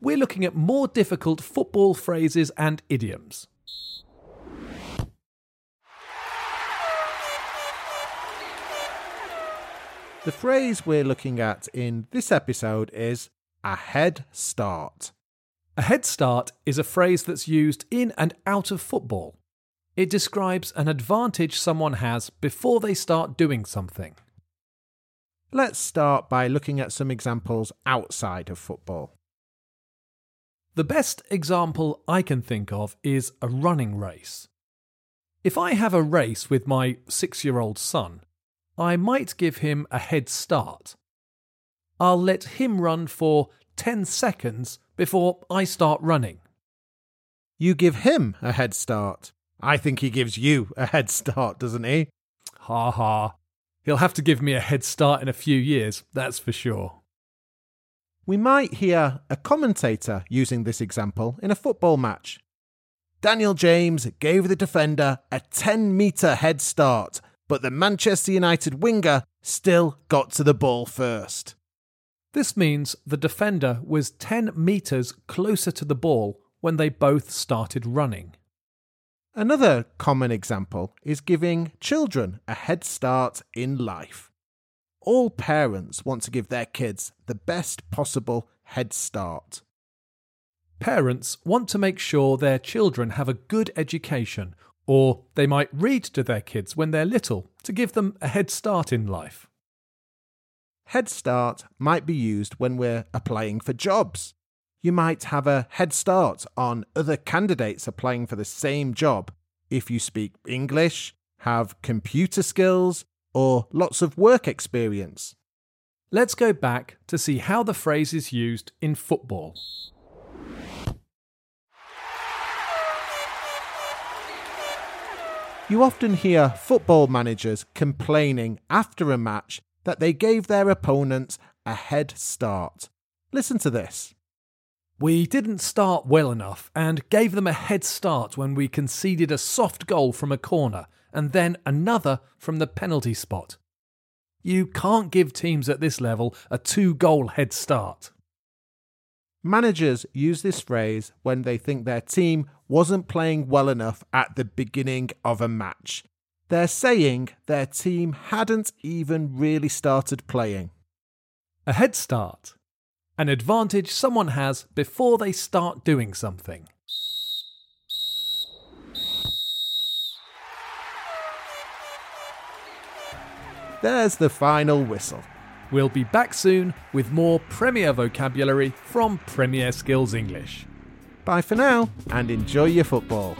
we're looking at more difficult football phrases and idioms. The phrase we're looking at in this episode is a head start. A head start is a phrase that's used in and out of football. It describes an advantage someone has before they start doing something. Let's start by looking at some examples outside of football. The best example I can think of is a running race. If I have a race with my six year old son, I might give him a head start. I'll let him run for 10 seconds before I start running. You give him a head start. I think he gives you a head start, doesn't he? Ha ha. He'll have to give me a head start in a few years, that's for sure. We might hear a commentator using this example in a football match. Daniel James gave the defender a 10 metre head start, but the Manchester United winger still got to the ball first. This means the defender was 10 metres closer to the ball when they both started running. Another common example is giving children a head start in life. All parents want to give their kids the best possible head start. Parents want to make sure their children have a good education, or they might read to their kids when they're little to give them a head start in life. Head start might be used when we're applying for jobs. You might have a head start on other candidates applying for the same job if you speak English, have computer skills, or lots of work experience. Let's go back to see how the phrase is used in football. You often hear football managers complaining after a match that they gave their opponents a head start. Listen to this. We didn't start well enough and gave them a head start when we conceded a soft goal from a corner and then another from the penalty spot. You can't give teams at this level a two goal head start. Managers use this phrase when they think their team wasn't playing well enough at the beginning of a match. They're saying their team hadn't even really started playing. A head start an advantage someone has before they start doing something. There's the final whistle. We'll be back soon with more Premier vocabulary from Premier Skills English. Bye for now and enjoy your football.